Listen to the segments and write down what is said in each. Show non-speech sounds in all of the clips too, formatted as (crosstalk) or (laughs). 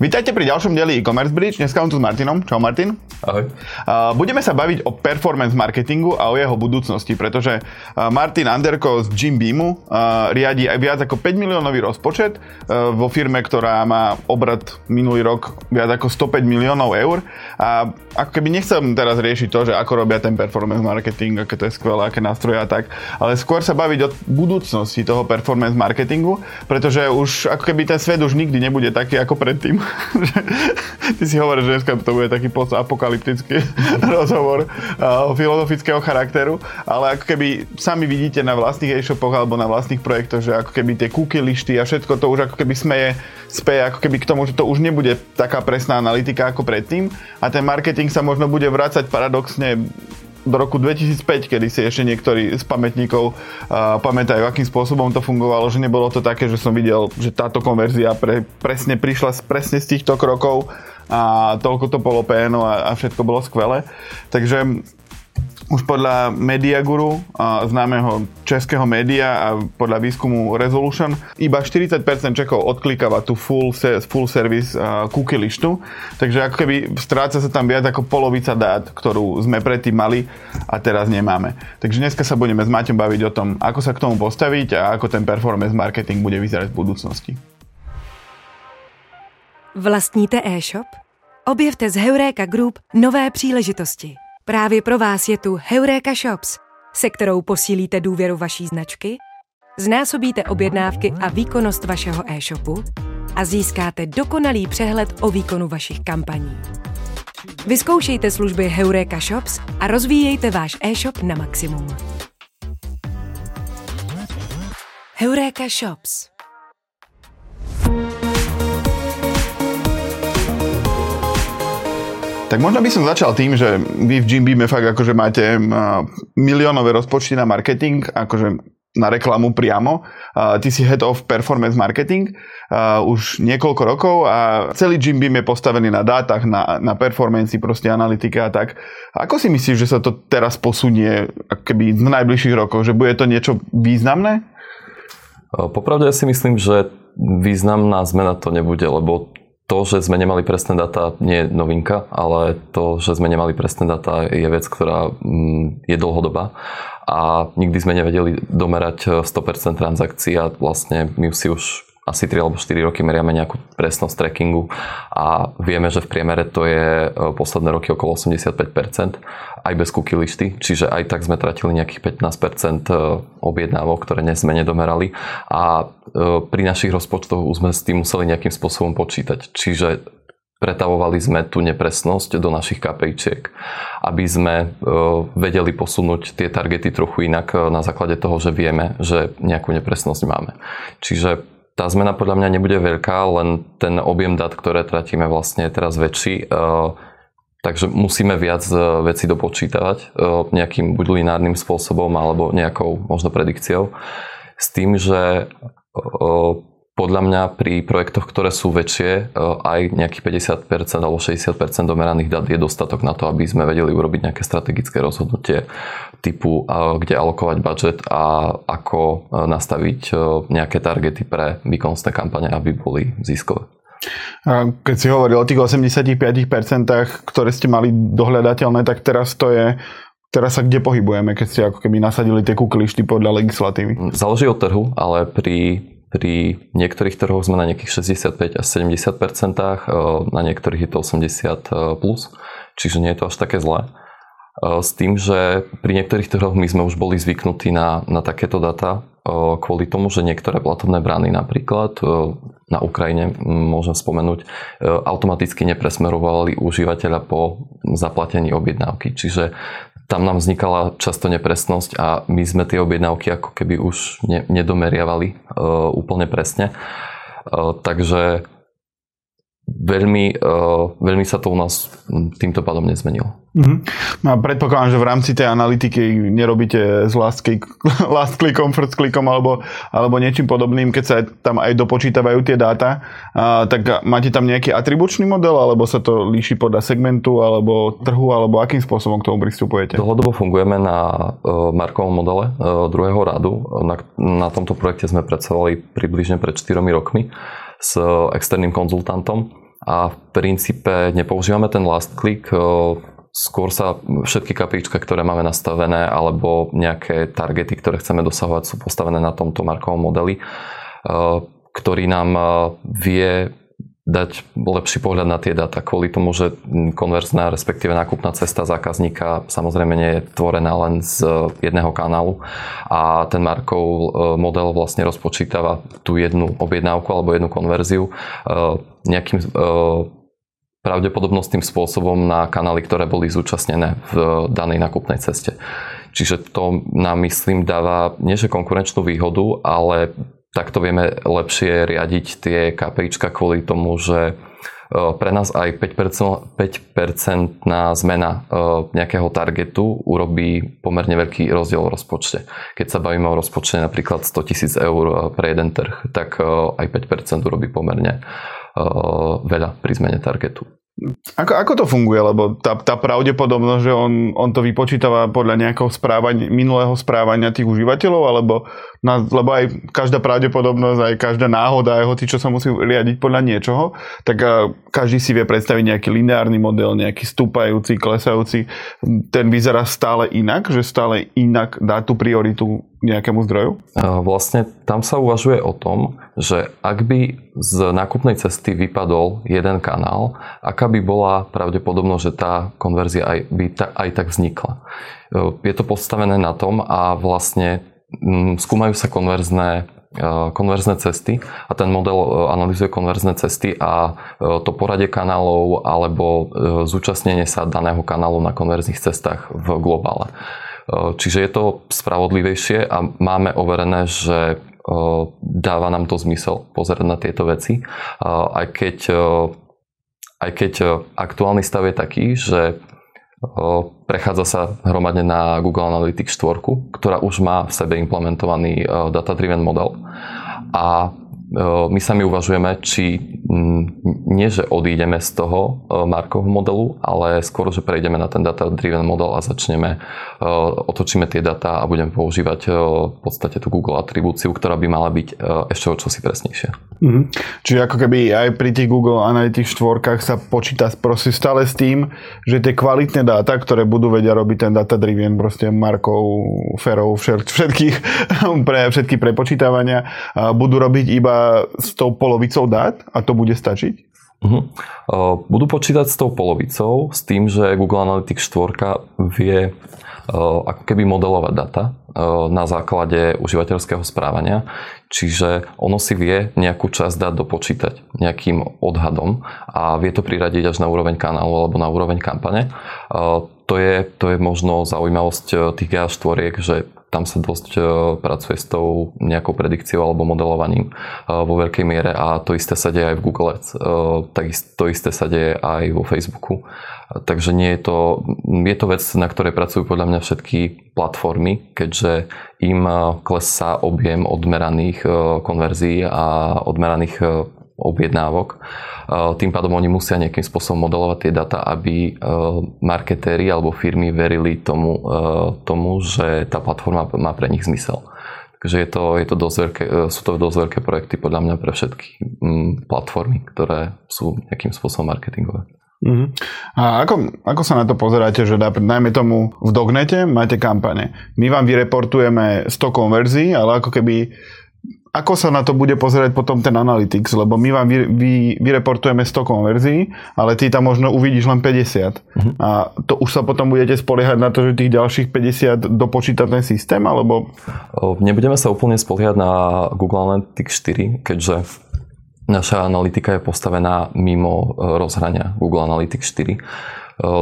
Vítajte pri ďalšom dieli e-commerce bridge. Dneska tu s Martinom. Čau Martin. Ahoj. Budeme sa baviť o performance marketingu a o jeho budúcnosti, pretože Martin Anderko z Jim Beamu riadi aj viac ako 5 miliónový rozpočet vo firme, ktorá má obrad minulý rok viac ako 105 miliónov eur. A ako keby nechcem teraz riešiť to, že ako robia ten performance marketing, aké to je skvelé, aké nástroje a tak, ale skôr sa baviť o budúcnosti toho performance marketingu, pretože už ako keby ten svet už nikdy nebude taký ako predtým. (laughs) Ty si hovoríš, že dneska to bude taký postapokalyptický (laughs) rozhovor uh, filozofického charakteru, ale ako keby sami vidíte na vlastných e-shopoch alebo na vlastných projektoch, že ako keby tie cookie lišty a všetko to už ako keby smeje, speje ako keby k tomu, že to už nebude taká presná analytika ako predtým. A ten marketing sa možno bude vrácať paradoxne do roku 2005, kedy si ešte niektorí z pamätníkov uh, pamätajú, akým spôsobom to fungovalo, že nebolo to také, že som videl, že táto konverzia pre, presne prišla z, presne z týchto krokov a toľko to bolo PNO a, a všetko bolo skvelé. Takže už podľa Mediaguru, známeho českého média a podľa výskumu Resolution, iba 40% Čechov odklikáva tú full, full service cookie lištu, takže ako keby stráca sa tam viac ako polovica dát, ktorú sme predtým mali a teraz nemáme. Takže dneska sa budeme s Maťom baviť o tom, ako sa k tomu postaviť a ako ten performance marketing bude vyzerať v budúcnosti. Vlastníte e-shop? Objevte z Heureka Group nové příležitosti. Právě pro vás je tu Heureka Shops, se kterou posílíte důvěru vaší značky, znásobíte objednávky a výkonnost vašeho e-shopu a získáte dokonalý přehled o výkonu vašich kampaní. Vyzkoušejte služby Heureka Shops a rozvíjejte váš e-shop na maximum. Heureka Shops Tak možno by som začal tým, že vy v Jim Beame fakt akože máte miliónové rozpočty na marketing, akože na reklamu priamo. ty si head of performance marketing už niekoľko rokov a celý Jim Beam je postavený na dátach, na, na performance, proste analytike a tak. Ako si myslíš, že sa to teraz posunie keby v najbližších rokoch? Že bude to niečo významné? Popravde ja si myslím, že významná zmena to nebude, lebo to, že sme nemali presné data, nie je novinka, ale to, že sme nemali presné data, je vec, ktorá mm, je dlhodobá. A nikdy sme nevedeli domerať 100% transakcií a vlastne my si už asi 3 alebo 4 roky meriame nejakú presnosť trackingu a vieme, že v priemere to je e, posledné roky okolo 85% aj bez cookie listy, čiže aj tak sme tratili nejakých 15% e, objednávok, ktoré sme nedomerali a e, pri našich rozpočtoch už sme s tým museli nejakým spôsobom počítať. Čiže pretavovali sme tú nepresnosť do našich KPIčiek, aby sme vedeli posunúť tie targety trochu inak na základe toho, že vieme, že nejakú nepresnosť máme. Čiže tá zmena podľa mňa nebude veľká, len ten objem dát, ktoré tratíme vlastne je teraz väčší. E, takže musíme viac e, veci dopočítavať e, nejakým buď lineárnym spôsobom alebo nejakou možno predikciou. S tým, že podľa mňa pri projektoch, ktoré sú väčšie, e, aj nejakých 50% alebo 60% domeraných dát je dostatok na to, aby sme vedeli urobiť nejaké strategické rozhodnutie typu, e, kde alokovať budget a ako e, nastaviť nejaké targety pre výkonnostné kampane, aby boli ziskové. Keď si hovoril o tých 85%, ktoré ste mali dohľadateľné, tak teraz to je Teraz sa kde pohybujeme, keď ste ako keby nasadili tie kuklišty podľa legislatívy? Záleží od trhu, ale pri pri niektorých trhoch sme na nejakých 65 až 70 na niektorých je to 80 plus, čiže nie je to až také zlé. S tým, že pri niektorých trhoch my sme už boli zvyknutí na, na takéto data kvôli tomu, že niektoré platobné brány napríklad na Ukrajine, môžem spomenúť, automaticky nepresmerovali užívateľa po zaplatení objednávky. Čiže tam nám vznikala často nepresnosť a my sme tie objednávky ako keby už ne, nedomeriavali uh, úplne presne. Uh, takže veľmi, uh, veľmi sa to u nás týmto pádom nezmenilo. Mm-hmm. A predpokladám, že v rámci tej analytiky nerobíte s last, click, (laughs) last clickom, first clickom alebo, alebo niečím podobným, keď sa tam aj dopočítavajú tie dáta, a, tak máte tam nejaký atribučný model, alebo sa to líši podľa segmentu, alebo trhu, alebo akým spôsobom k tomu pristupujete? Dlhodobo fungujeme na uh, markovom modele uh, druhého radu. Na, na tomto projekte sme pracovali približne pred 4 rokmi s externým konzultantom a v princípe nepoužívame ten last click, skôr sa všetky kapička, ktoré máme nastavené alebo nejaké targety, ktoré chceme dosahovať sú postavené na tomto markovom modeli, ktorý nám vie dať lepší pohľad na tie dáta kvôli tomu, že konverzná, respektíve nákupná cesta zákazníka samozrejme nie je tvorená len z jedného kanálu a ten Markov e, model vlastne rozpočítava tú jednu objednávku alebo jednu konverziu e, nejakým e, pravdepodobnostným spôsobom na kanály, ktoré boli zúčastnené v danej nákupnej ceste. Čiže to nám myslím dáva nie že konkurenčnú výhodu, ale takto vieme lepšie riadiť tie KPIčka kvôli tomu, že e, pre nás aj 5%, 5% na zmena e, nejakého targetu urobí pomerne veľký rozdiel v rozpočte. Keď sa bavíme o rozpočte napríklad 100 tisíc eur e, pre jeden trh, tak aj 5% urobí pomerne veľa pri zmene targetu. Ako, ako to funguje? Lebo tá, tá pravdepodobnosť, že on, on to vypočítava podľa nejakého správania, minulého správania tých užívateľov, alebo na, lebo aj každá pravdepodobnosť, aj každá náhoda, aj hoci čo sa musí riadiť podľa niečoho, tak každý si vie predstaviť nejaký lineárny model, nejaký stúpajúci, klesajúci. Ten vyzerá stále inak, že stále inak dá tú prioritu nejakému zdroju? Vlastne tam sa uvažuje o tom, že ak by z nákupnej cesty vypadol jeden kanál, aká by bola pravdepodobnosť, že tá konverzia aj, by ta, aj tak vznikla. Je to postavené na tom a vlastne Mm, skúmajú sa konverzné e, konverzné cesty a ten model e, analýzuje konverzné cesty a e, to poradie kanálov alebo zúčastnenie sa daného kanálu na konverzných cestách v globále. Čiže je to spravodlivejšie a máme overené, že dáva nám to zmysel pozerať na tieto veci. Aj keď, aj keď aktuálny stav je taký, že prechádza sa hromadne na Google Analytics 4, ktorá už má v sebe implementovaný data-driven model. A my sami uvažujeme, či nie, že odídeme z toho Markovho modelu, ale skôr, že prejdeme na ten data-driven model a začneme, otočíme tie data a budeme používať v podstate tú Google atribúciu, ktorá by mala byť ešte o čosi presnejšia. Mm-hmm. Čiže ako keby aj pri tých Google Analytics 4 sa počíta proste stále s tým, že tie kvalitné dáta, ktoré budú vedia robiť ten data-driven, proste Markov, Ferov, všetkých, (laughs) pre všetky prepočítavania, budú robiť iba s tou polovicou dát a to bude stačiť? Uh-huh. Budú počítať s tou polovicou, s tým, že Google Analytics 4 vie ako keby modelovať data na základe užívateľského správania. Čiže ono si vie nejakú časť dát dopočítať nejakým odhadom a vie to priradiť až na úroveň kanálu alebo na úroveň kampane. To je, to je možno zaujímavosť tých GA4, že tam sa dosť e, pracuje s tou nejakou predikciou alebo modelovaním e, vo veľkej miere a to isté sa deje aj v Google Ads, e, to isté sa deje aj vo Facebooku. Takže nie je to, je to vec, na ktorej pracujú podľa mňa všetky platformy, keďže im klesá objem odmeraných konverzií a odmeraných objednávok. Tým pádom oni musia nejakým spôsobom modelovať tie data, aby marketéri alebo firmy verili tomu, tomu že tá platforma má pre nich zmysel. Takže je to, je to dosť veľké, sú to dosť veľké projekty podľa mňa pre všetky platformy, ktoré sú nejakým spôsobom marketingové. Uh-huh. A ako, ako sa na to pozeráte, že najmä tomu v Dognete máte kampane. My vám vyreportujeme 100 konverzií, ale ako keby ako sa na to bude pozerať potom ten Analytics, lebo my vám vy, vy, vyreportujeme 100 konverzií, ale ty tam možno uvidíš len 50. Uh-huh. Mhm. A to už sa potom budete spoliehať na to, že tých ďalších 50 dopočíta ten systém, alebo... Nebudeme sa úplne spoliehať na Google Analytics 4, keďže naša analytika je postavená mimo e, rozhrania Google Analytics 4. E,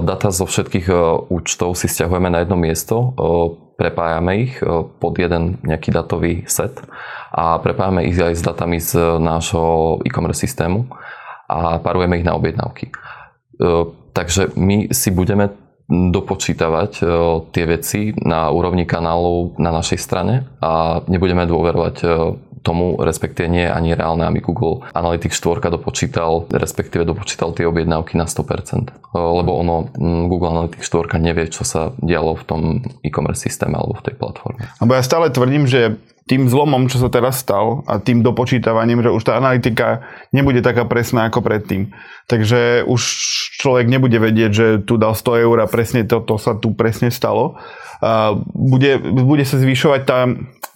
data zo všetkých e, účtov si stiahujeme na jedno miesto, prepájame ich pod jeden nejaký datový set a prepájame ich aj s datami z nášho e-commerce systému a parujeme ich na objednávky. E, takže my si budeme dopočítavať e, tie veci na úrovni kanálov na našej strane a nebudeme dôverovať e, tomu, respektíve nie je ani reálne, aby Google Analytics 4 dopočítal, respektíve dopočítal tie objednávky na 100%. Lebo ono, Google Analytics 4 nevie, čo sa dialo v tom e-commerce systéme alebo v tej platforme. Lebo ja stále tvrdím, že tým zlomom, čo sa teraz stal a tým dopočítavaním, že už tá analytika nebude taká presná ako predtým. Takže už človek nebude vedieť, že tu dal 100 eur a presne toto sa tu presne stalo. A bude, bude sa zvyšovať tá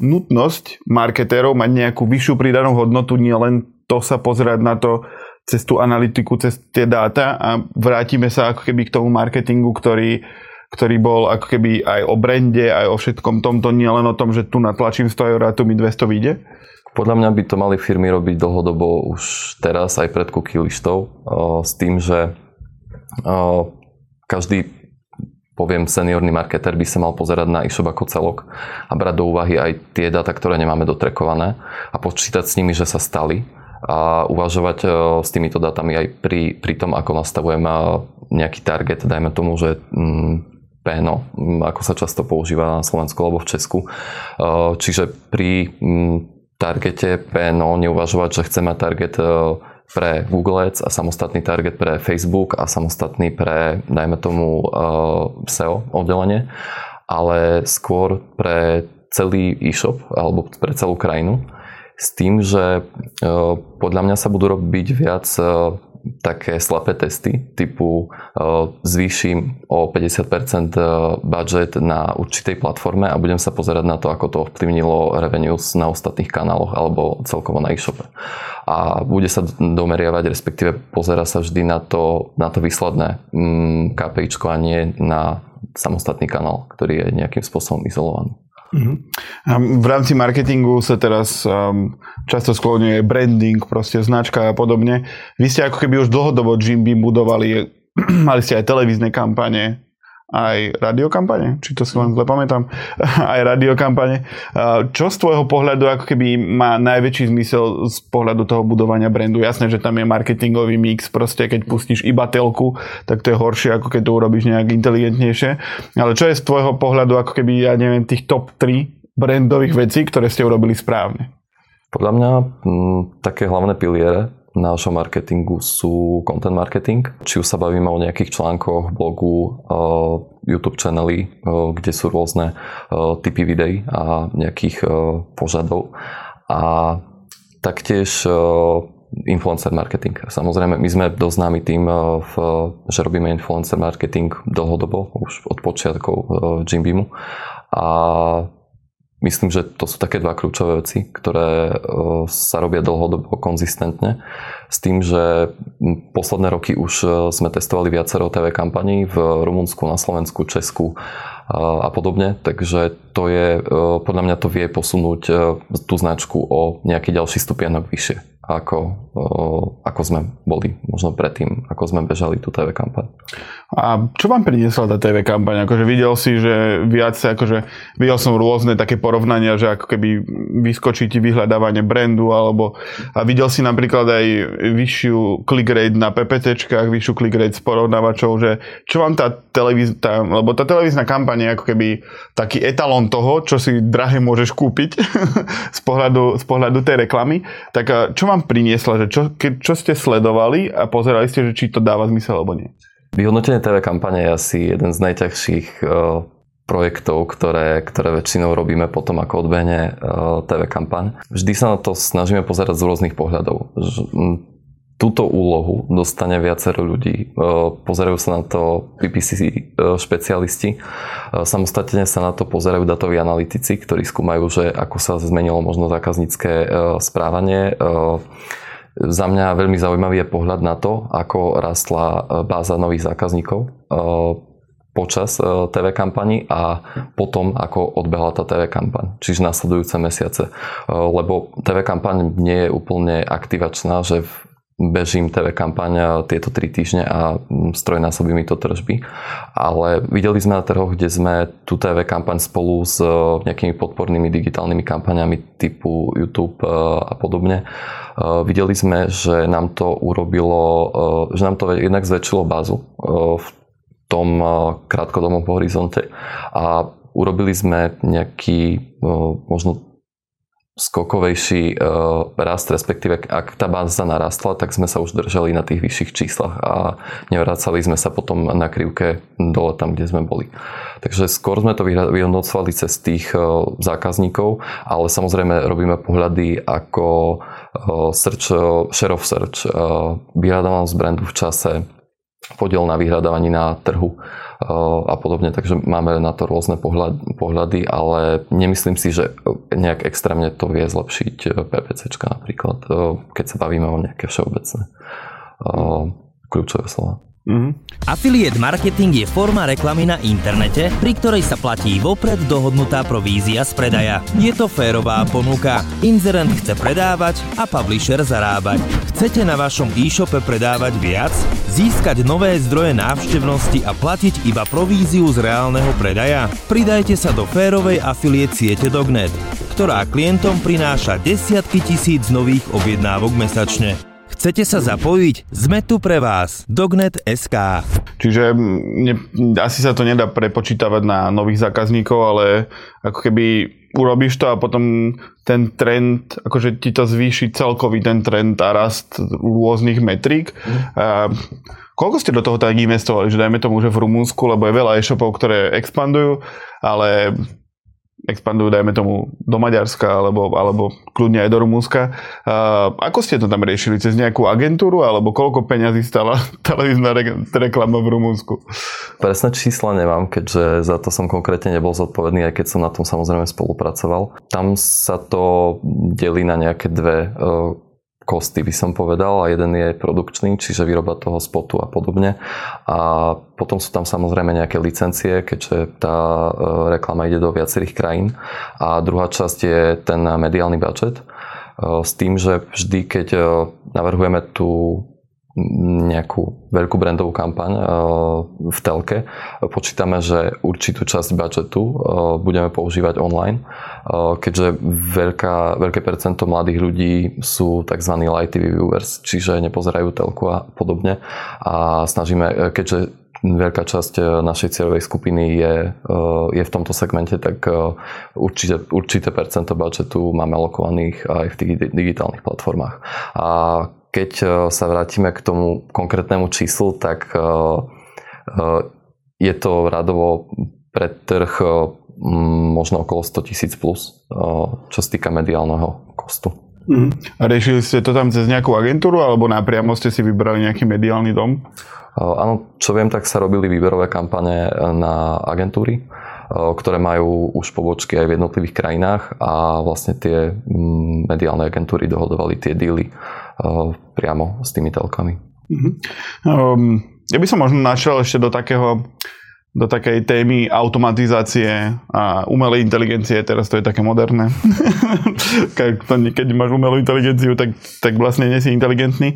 nutnosť marketérov mať nejakú vyššiu pridanú hodnotu, nie len to sa pozerať na to cez tú analytiku, cez tie dáta a vrátime sa ako keby k tomu marketingu, ktorý ktorý bol ako keby aj o brande, aj o všetkom tomto, nie len o tom, že tu natlačím 100 eur a tu mi 200 vyjde? Podľa mňa by to mali firmy robiť dlhodobo už teraz aj pred cookie listou s tým, že každý poviem, seniorný marketer by sa mal pozerať na e-shop ako celok a brať do úvahy aj tie dáta, ktoré nemáme dotrekované a počítať s nimi, že sa stali a uvažovať s týmito dátami aj pri, pri tom, ako nastavujem nejaký target, dajme tomu, že mm, PNO, ako sa často používa na Slovensku alebo v Česku. E, čiže pri targete PNO neuvažovať, že chce mať target e, pre Google Ads a samostatný target pre Facebook a samostatný pre, dajme tomu, SEO oddelenie, ale skôr pre celý e-shop alebo pre celú krajinu s tým, že podľa mňa sa budú robiť viac také slabé testy typu uh, zvýšim o 50% e, budget na určitej platforme a budem sa pozerať na to, ako to ovplyvnilo revenues na ostatných kanáloch alebo celkovo na e-shope. A bude sa domeriavať, respektíve pozera sa vždy na to, na to výsledné mm, KPIčko a nie na samostatný kanál, ktorý je nejakým spôsobom izolovaný. V rámci marketingu sa teraz um, často skloňuje branding, proste značka a podobne. Vy ste ako keby už dlhodobo Jimby budovali, (clears throat) mali ste aj televízne kampane, aj radiokampane, či to si len zle pamätám, (laughs) aj radiokampane. Čo z tvojho pohľadu ako keby má najväčší zmysel z pohľadu toho budovania brandu? Jasné, že tam je marketingový mix, proste keď pustíš iba telku, tak to je horšie, ako keď to urobíš nejak inteligentnejšie. Ale čo je z tvojho pohľadu ako keby, ja neviem, tých top 3 brandových vecí, ktoré ste urobili správne? Podľa mňa m, také hlavné piliere nášho marketingu sú content marketing. Či už sa bavíme o nejakých článkoch, blogu, eh, YouTube channely, eh, kde sú rôzne eh, typy videí a nejakých požadov. A taktiež influencer marketing. Samozrejme, my sme dosť známy tým, v, že robíme influencer marketing dlhodobo, už od počiatkov Jimbeamu. A Myslím, že to sú také dva kľúčové veci, ktoré e, sa robia dlhodobo konzistentne. S tým, že posledné roky už e, sme testovali viacero TV kampaní v Rumunsku, na Slovensku, Česku a podobne. Takže to je, podľa mňa to vie posunúť tú značku o nejaký ďalší stupienok vyššie ako, ako sme boli možno predtým, ako sme bežali tú TV kampaň. A čo vám priniesla tá TV kampaň? Akože videl si, že viac, akože videl som rôzne také porovnania, že ako keby vyskočí ti vyhľadávanie brandu, alebo a videl si napríklad aj vyššiu click rate na PPTčkách, vyššiu click rate z porovnávačov, že čo vám tá televízna, lebo tá televízna kampaň je ako keby taký etalón toho, čo si drahé môžeš kúpiť (laughs) z, pohľadu, z pohľadu tej reklamy, tak čo vám priniesla, že čo, ke, čo ste sledovali a pozerali ste, že či to dáva zmysel alebo nie? Vyhodnotenie TV kampane je asi jeden z najťažších uh, projektov, ktoré, ktoré väčšinou robíme potom, ako odbehne uh, TV kampaň. Vždy sa na to snažíme pozerať z rôznych pohľadov. Túto úlohu dostane viacero ľudí. Pozerajú sa na to PPC špecialisti. Samostatne sa na to pozerajú datoví analytici, ktorí skúmajú, že ako sa zmenilo možno zákaznícke správanie. Za mňa veľmi zaujímavý je pohľad na to, ako rastla báza nových zákazníkov počas TV kampani a potom, ako odbehla tá TV kampaň, čiže nasledujúce mesiace. Lebo TV kampaň nie je úplne aktivačná, že bežím TV kampaň tieto 3 týždne a strojnásobí mi to tržby. Ale videli sme na trhoch, kde sme tú TV kampaň spolu s e, nejakými podpornými digitálnymi kampaňami typu YouTube e, a podobne. E, videli sme, že nám to urobilo, že nám to jednak zväčšilo bázu v tom krátkodobom horizonte a urobili sme nejaký možno skokovejší rast, respektíve ak tá báza narastla, tak sme sa už držali na tých vyšších číslach a nevracali sme sa potom na krivke dole tam, kde sme boli. Takže skôr sme to vyhodnocovali cez tých zákazníkov, ale samozrejme robíme pohľady ako search, share of search, vyhľadávanosť brandu v čase, podiel na vyhľadávaní na trhu a podobne, takže máme na to rôzne pohľady, ale nemyslím si, že nejak extrémne to vie zlepšiť e, PPCčka napríklad, e, keď sa bavíme o nejaké všeobecné kľúčové slova. Mm-hmm. Affiliate marketing je forma reklamy na internete, pri ktorej sa platí vopred dohodnutá provízia z predaja. Je to férová ponuka. Inzerent chce predávať a publisher zarábať. Chcete na vašom e-shope predávať viac? Získať nové zdroje návštevnosti a platiť iba províziu z reálneho predaja? Pridajte sa do férovej afiliate siete Dognet, ktorá klientom prináša desiatky tisíc nových objednávok mesačne. Chcete sa zapojiť? Sme tu pre vás. Dognet SK. Čiže ne, asi sa to nedá prepočítavať na nových zákazníkov, ale ako keby urobíš to a potom ten trend, akože ti to zvýši celkový ten trend a rast rôznych metrík. Mm. A, koľko ste do toho tak investovali? Že dajme tomu, že v Rumúnsku, lebo je veľa e-shopov, ktoré expandujú, ale expandujú, dajme tomu, do Maďarska alebo, alebo kľudne aj do Rumúnska. Uh, ako ste to tam riešili? Cez nejakú agentúru alebo koľko peňazí stala (laughs) televízna re- reklama v Rumúnsku? Presné čísla nemám, keďže za to som konkrétne nebol zodpovedný, aj keď som na tom samozrejme spolupracoval. Tam sa to delí na nejaké dve uh, kosty by som povedal a jeden je produkčný, čiže výroba toho spotu a podobne. A potom sú tam samozrejme nejaké licencie, keďže tá e, reklama ide do viacerých krajín. A druhá časť je ten mediálny budget e, s tým, že vždy, keď e, navrhujeme tú nejakú veľkú brandovú kampaň v telke. Počítame, že určitú časť budžetu budeme používať online keďže veľká, veľké percento mladých ľudí sú tzv. light viewers, čiže nepozerajú telku a podobne. A snažíme, keďže veľká časť našej cieľovej skupiny je, je v tomto segmente, tak určite, určité percento budžetu máme alokovaných aj v tých digitálnych platformách. A keď sa vrátime k tomu konkrétnemu číslu, tak je to radovo pre trh možno okolo 100 tisíc plus, čo sa týka mediálneho kostu. Mm. A riešili ste to tam cez nejakú agentúru alebo napriamo ste si vybrali nejaký mediálny dom? Áno, čo viem, tak sa robili výberové kampane na agentúry, ktoré majú už pobočky aj v jednotlivých krajinách a vlastne tie mediálne agentúry dohodovali tie díly priamo s tými telkami. Mm-hmm. Um, ja by som možno našiel ešte do takého do takej témy automatizácie a umelej inteligencie, teraz to je také moderné. (laughs) Keď máš umelú inteligenciu, tak, tak vlastne nie si inteligentný.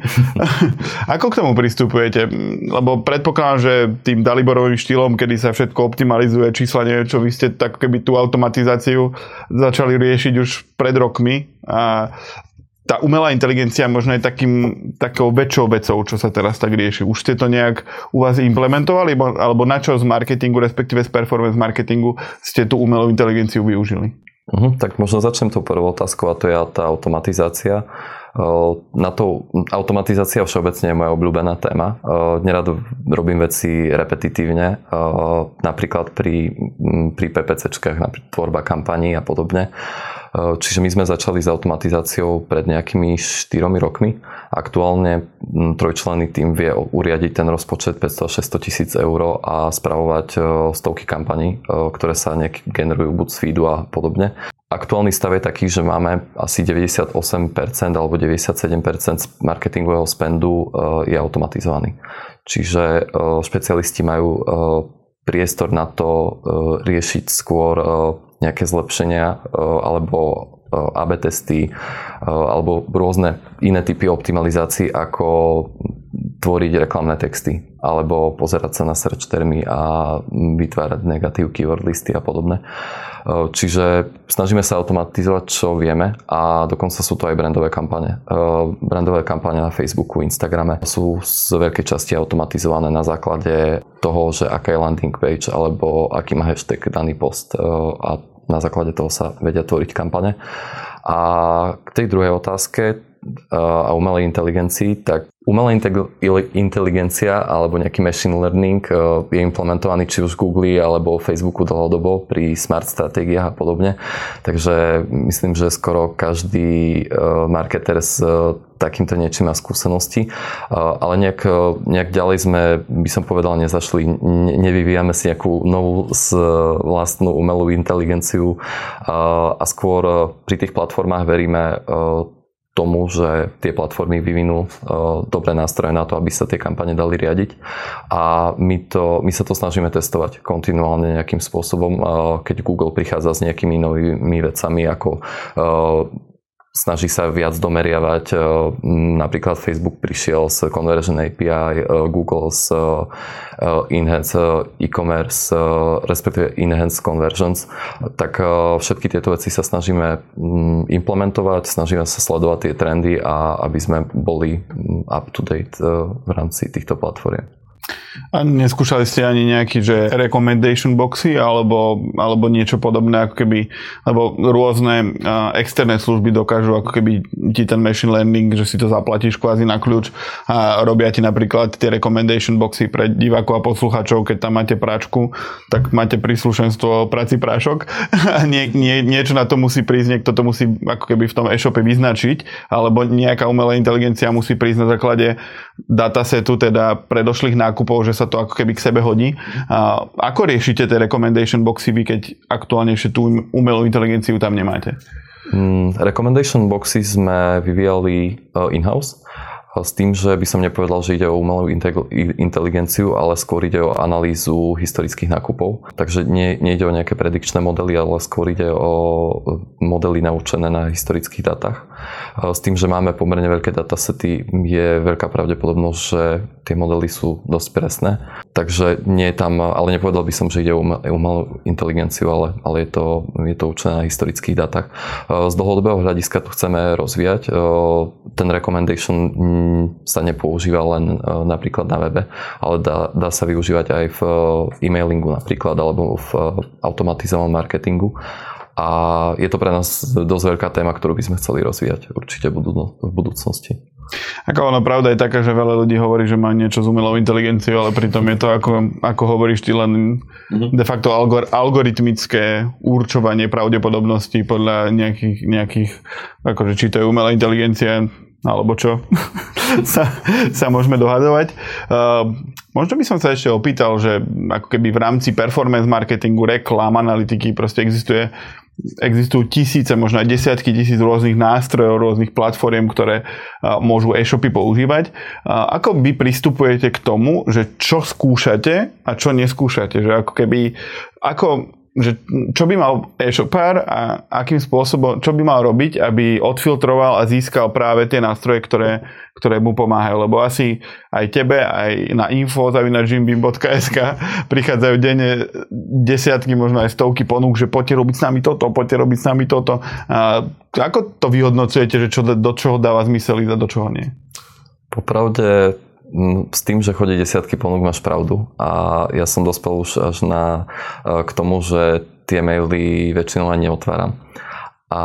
(laughs) Ako k tomu pristupujete? Lebo predpokladám, že tým Daliborovým štýlom, kedy sa všetko optimalizuje, čísla neviem čo, vy ste tak keby tú automatizáciu začali riešiť už pred rokmi a tá umelá inteligencia možno je takým, takou väčšou vecou, čo sa teraz tak rieši. Už ste to nejak u vás implementovali, alebo na čo z marketingu, respektíve z performance marketingu ste tú umelú inteligenciu využili? Uh-huh, tak možno začnem tou prvou otázkou a to je tá automatizácia. Na to automatizácia všeobecne je moja obľúbená téma. Nerad robím veci repetitívne, napríklad pri, pri PPCčkách, napríklad tvorba kampaní a podobne. Čiže my sme začali s automatizáciou pred nejakými 4 rokmi. Aktuálne trojčlenný tým vie uriadiť ten rozpočet 500-600 tisíc eur a spravovať stovky kampaní, ktoré sa generujú buď z feedu a podobne. Aktuálny stav je taký, že máme asi 98% alebo 97% marketingového spendu je automatizovaný. Čiže špecialisti majú priestor na to riešiť skôr nejaké zlepšenia alebo AB testy alebo rôzne iné typy optimalizácií, ako tvoriť reklamné texty alebo pozerať sa na search termy a vytvárať negatív keyword listy a podobne. Čiže snažíme sa automatizovať, čo vieme a dokonca sú to aj brandové kampane. Brandové kampane na Facebooku, Instagrame sú z veľkej časti automatizované na základe toho, že aká je landing page alebo aký má hashtag daný post a na základe toho sa vedia tvoriť kampane. A k tej druhej otázke a umelej inteligencii, tak umelá inteligencia alebo nejaký machine learning e, je implementovaný či už v Google alebo Facebooku dlhodobo pri smart stratégiách a podobne. Takže myslím, že skoro každý e, marketer s e, takýmto niečím má skúsenosti. Ale nejak, nejak ďalej sme, by som povedal, nezašli. Nevyvíjame si nejakú novú vlastnú umelú inteligenciu a skôr pri tých platformách veríme tomu, že tie platformy vyvinú uh, dobré nástroje na to, aby sa tie kampane dali riadiť. A my, to, my sa to snažíme testovať kontinuálne nejakým spôsobom, uh, keď Google prichádza s nejakými novými vecami ako uh, snaží sa viac domeriavať. Napríklad Facebook prišiel s Conversion API, Google s Enhanced e-commerce, respektíve Enhanced Conversions. Tak všetky tieto veci sa snažíme implementovať, snažíme sa sledovať tie trendy a aby sme boli up to date v rámci týchto platform. A neskúšali ste ani nejaký, že recommendation boxy alebo, alebo niečo podobné, ako keby, lebo rôzne externé služby dokážu ako keby ti ten machine learning, že si to zaplatíš kvázi na kľúč a robia ti napríklad tie recommendation boxy pre divákov a posluchačov, keď tam máte práčku, tak máte príslušenstvo prací prášok. (laughs) A nie, nie, niečo na to musí prísť, niekto to musí ako keby v tom e-shope vyznačiť, alebo nejaká umelá inteligencia musí prísť na základe datasetu, teda predošlých nákupov, že sa to ako keby k sebe hodí. A ako riešite tie recommendation boxy vy, keď aktuálne ešte tú umelú inteligenciu tam nemáte? Mm, recommendation boxy sme vyvíjali uh, in-house s tým, že by som nepovedal, že ide o umelú inteligenciu, ale skôr ide o analýzu historických nákupov. Takže nie, nejde o nejaké predikčné modely, ale skôr ide o modely naučené na historických datách. S tým, že máme pomerne veľké datasety, je veľká pravdepodobnosť, že tie modely sú dosť presné. Takže nie je tam, ale nepovedal by som, že ide o umelú inteligenciu, ale, ale je, to, je to učené na historických datách. Z dlhodobého hľadiska tu chceme rozvíjať. Ten recommendation sa nepoužíva len e, napríklad na webe, ale dá, dá sa využívať aj v e, e-mailingu napríklad alebo v e, automatizovanom marketingu. A je to pre nás dosť veľká téma, ktorú by sme chceli rozvíjať určite v budúcnosti. Ako ono, pravda je taká, že veľa ľudí hovorí, že má niečo s umelou inteligenciou, ale pritom je to, ako, ako hovoríš ty, len mm-hmm. de facto algor, algoritmické určovanie pravdepodobností podľa nejakých, nejakých akože či to je umelá inteligencia, alebo čo, (laughs) sa, sa môžeme dohadovať. Uh, možno by som sa ešte opýtal, že ako keby v rámci performance marketingu, reklám, analytiky proste existuje existujú tisíce, možno aj desiatky tisíc rôznych nástrojov, rôznych platform, ktoré môžu e-shopy používať. Ako vy pristupujete k tomu, že čo skúšate a čo neskúšate? Že ako keby, ako že čo by mal e-shopár a akým spôsobom, čo by mal robiť, aby odfiltroval a získal práve tie nástroje, ktoré, ktoré mu pomáhajú. Lebo asi aj tebe, aj na info info.jimbim.sk prichádzajú denne desiatky, možno aj stovky ponúk, že poďte robiť s nami toto, poďte robiť s nami toto. A ako to vyhodnocujete, že čo, do čoho dáva zmysel a do čoho nie? Popravde s tým, že chodí desiatky ponúk, máš pravdu. A ja som dospel už až na, e, k tomu, že tie maily väčšinou ani neotváram. A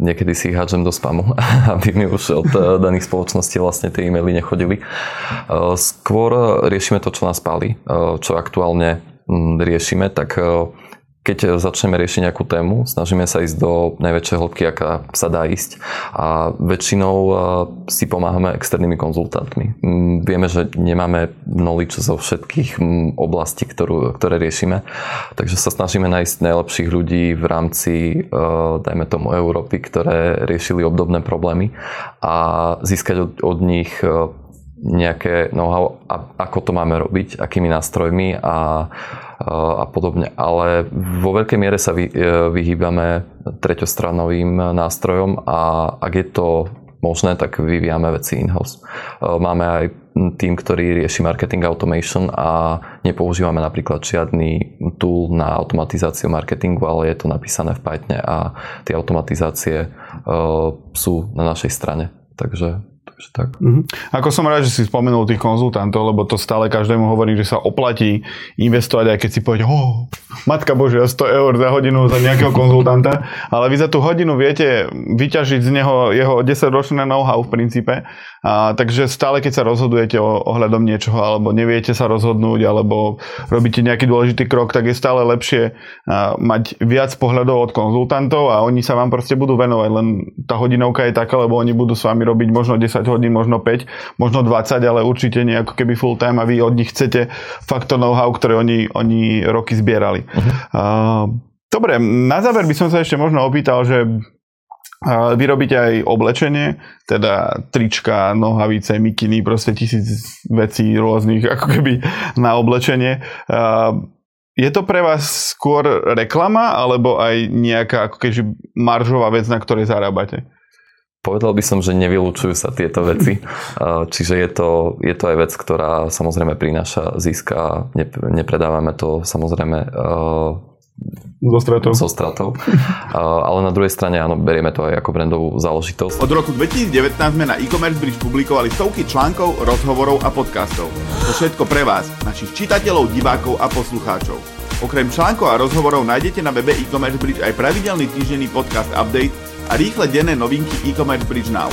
niekedy si ich hádžem do spamu, (laughs) aby mi už od e, daných spoločností vlastne tie e-maily nechodili. E, skôr riešime to, čo nás pálí, čo aktuálne riešime, tak keď začneme riešiť nejakú tému, snažíme sa ísť do najväčšej hĺbky, aká sa dá ísť. A väčšinou si pomáhame externými konzultantmi. Vieme, že nemáme knowledge zo všetkých oblastí, ktorú, ktoré riešime, takže sa snažíme nájsť najlepších ľudí v rámci, dajme tomu, Európy, ktoré riešili obdobné problémy a získať od, od nich nejaké know-how, ako to máme robiť, akými nástrojmi a, a podobne. Ale vo veľkej miere sa vy, e, vyhýbame treťostranovým nástrojom a ak je to možné, tak vyvíjame veci in-house. E, máme aj tým, ktorý rieši marketing automation a nepoužívame napríklad žiadny tool na automatizáciu marketingu, ale je to napísané v Pythone a tie automatizácie uh, sú na našej strane. Takže Takže tak. Mm-hmm. Ako som rád, že si spomenul tých konzultantov, lebo to stále každému hovorí, že sa oplatí investovať, aj keď si povie, oh, matka božia, 100 eur za hodinu za nejakého konzultanta, ale vy za tú hodinu viete vyťažiť z neho jeho 10-ročné know-how v princípe. A, takže stále, keď sa rozhodujete o, ohľadom niečoho, alebo neviete sa rozhodnúť, alebo robíte nejaký dôležitý krok, tak je stále lepšie a, mať viac pohľadov od konzultantov a oni sa vám proste budú venovať, len tá hodinovka je taká, lebo oni budú s vami robiť možno 10 hodín, možno 5, možno 20, ale určite nie ako keby full time a vy od nich chcete fakt to know-how, ktoré oni, oni roky zbierali. Uh-huh. Uh, dobre, na záver by som sa ešte možno opýtal, že vy robíte aj oblečenie, teda trička, nohavice, mikiny, proste tisíc vecí rôznych ako keby na oblečenie. Je to pre vás skôr reklama, alebo aj nejaká ako keďže maržová vec, na ktorej zarábate? Povedal by som, že nevylučujú sa tieto veci. (laughs) Čiže je to, je to aj vec, ktorá samozrejme prináša zisk a nepredávame to samozrejme so stratou. So stratou. Ale na druhej strane, áno, berieme to aj ako brandovú záležitosť. Od roku 2019 sme na e-commerce bridge publikovali stovky článkov, rozhovorov a podcastov. To všetko pre vás, našich čitateľov, divákov a poslucháčov. Okrem článkov a rozhovorov nájdete na webe e-commerce bridge aj pravidelný týždenný podcast update a rýchle denné novinky e-commerce bridge now.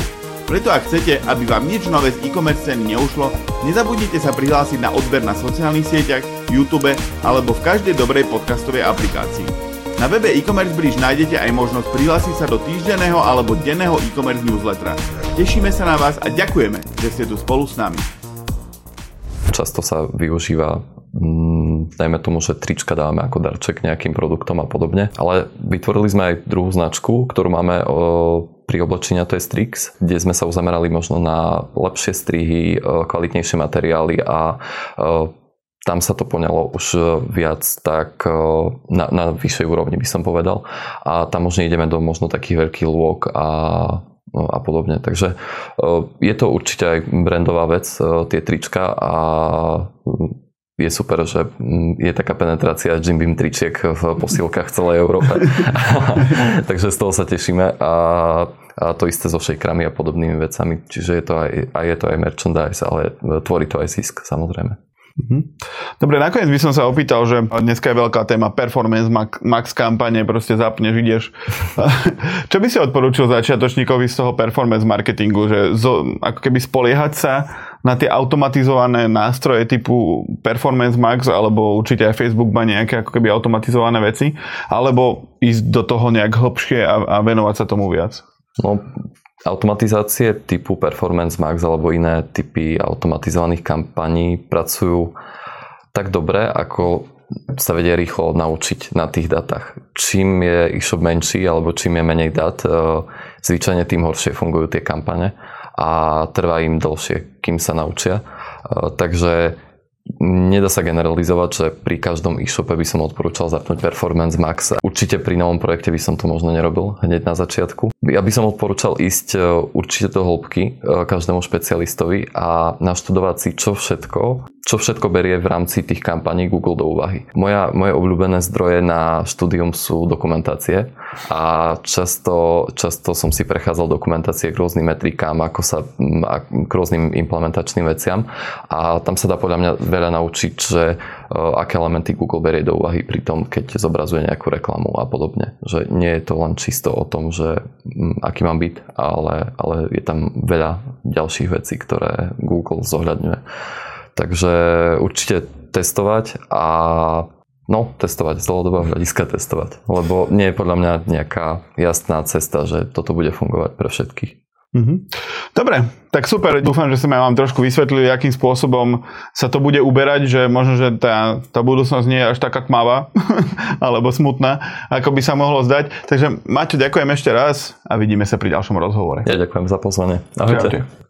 Preto ak chcete, aby vám nič nové z e-commerce ceny neušlo, nezabudnite sa prihlásiť na odber na sociálnych sieťach, YouTube alebo v každej dobrej podcastovej aplikácii. Na webe e-commerce bridge nájdete aj možnosť prihlásiť sa do týždenného alebo denného e-commerce newslettera. Tešíme sa na vás a ďakujeme, že ste tu spolu s nami. Často sa využíva mm, dajme tomu, že trička dáme ako darček nejakým produktom a podobne. Ale vytvorili sme aj druhú značku, ktorú máme pri oblečení to je Strix, kde sme sa zamerali možno na lepšie strihy, kvalitnejšie materiály a tam sa to poňalo už viac tak na, na vyššej úrovni by som povedal a tam už ideme do možno takých veľkých lôk a a podobne. Takže je to určite aj brandová vec, tie trička a je super, že mm, je taká penetrácia Jim Beam tričiek v posilkách v celej Európe. (laughs) (laughs) Takže z toho sa tešíme a, a to isté so shakerami a podobnými vecami. Čiže je to aj, aj je to aj merchandise, ale tvorí to aj zisk samozrejme. Mhm. Dobre, nakoniec by som sa opýtal, že dneska je veľká téma performance, max kampane, proste zapneš, ideš. (laughs) Čo by si odporúčil začiatočníkovi z toho performance marketingu, že zo, ako keby spoliehať sa na tie automatizované nástroje typu Performance Max, alebo určite aj Facebook má nejaké ako keby automatizované veci, alebo ísť do toho nejak hlbšie a, a venovať sa tomu viac? No, Automatizácie typu Performance Max alebo iné typy automatizovaných kampaní pracujú tak dobre, ako sa vedia rýchlo naučiť na tých datách. Čím je e-shop menší alebo čím je menej dát, e, zvyčajne tým horšie fungujú tie kampane a trvá im dlhšie, kým sa naučia. E, takže Nedá sa generalizovať, že pri každom e-shope by som odporúčal zapnúť Performance Max. Určite pri novom projekte by som to možno nerobil hneď na začiatku. Ja by som odporúčal ísť e, určite do hĺbky e, každému špecialistovi a naštudovať si, čo všetko čo všetko berie v rámci tých kampaní Google do úvahy. Moja, moje obľúbené zdroje na štúdium sú dokumentácie a často, často som si prechádzal dokumentácie k rôznym metrikám, ako sa, k rôznym implementačným veciam a tam sa dá podľa mňa veľa naučiť, že e, aké elementy Google berie do úvahy pri tom, keď zobrazuje nejakú reklamu a podobne. Že nie je to len čisto o tom, že aký mám byt, ale, ale je tam veľa ďalších vecí, ktoré Google zohľadňuje. Takže určite testovať a no, testovať, z dlhodobého hľadiska testovať. Lebo nie je podľa mňa nejaká jasná cesta, že toto bude fungovať pre všetkých. Mm-hmm. Dobre, tak super. Dúfam, že sme vám trošku vysvetlili, akým spôsobom sa to bude uberať, že možno, že tá, tá budúcnosť nie je až taká tmavá (laughs) alebo smutná, ako by sa mohlo zdať. Takže Maťo, ďakujem ešte raz a vidíme sa pri ďalšom rozhovore. Ja ďakujem za pozvanie. Ahojte. Čaute.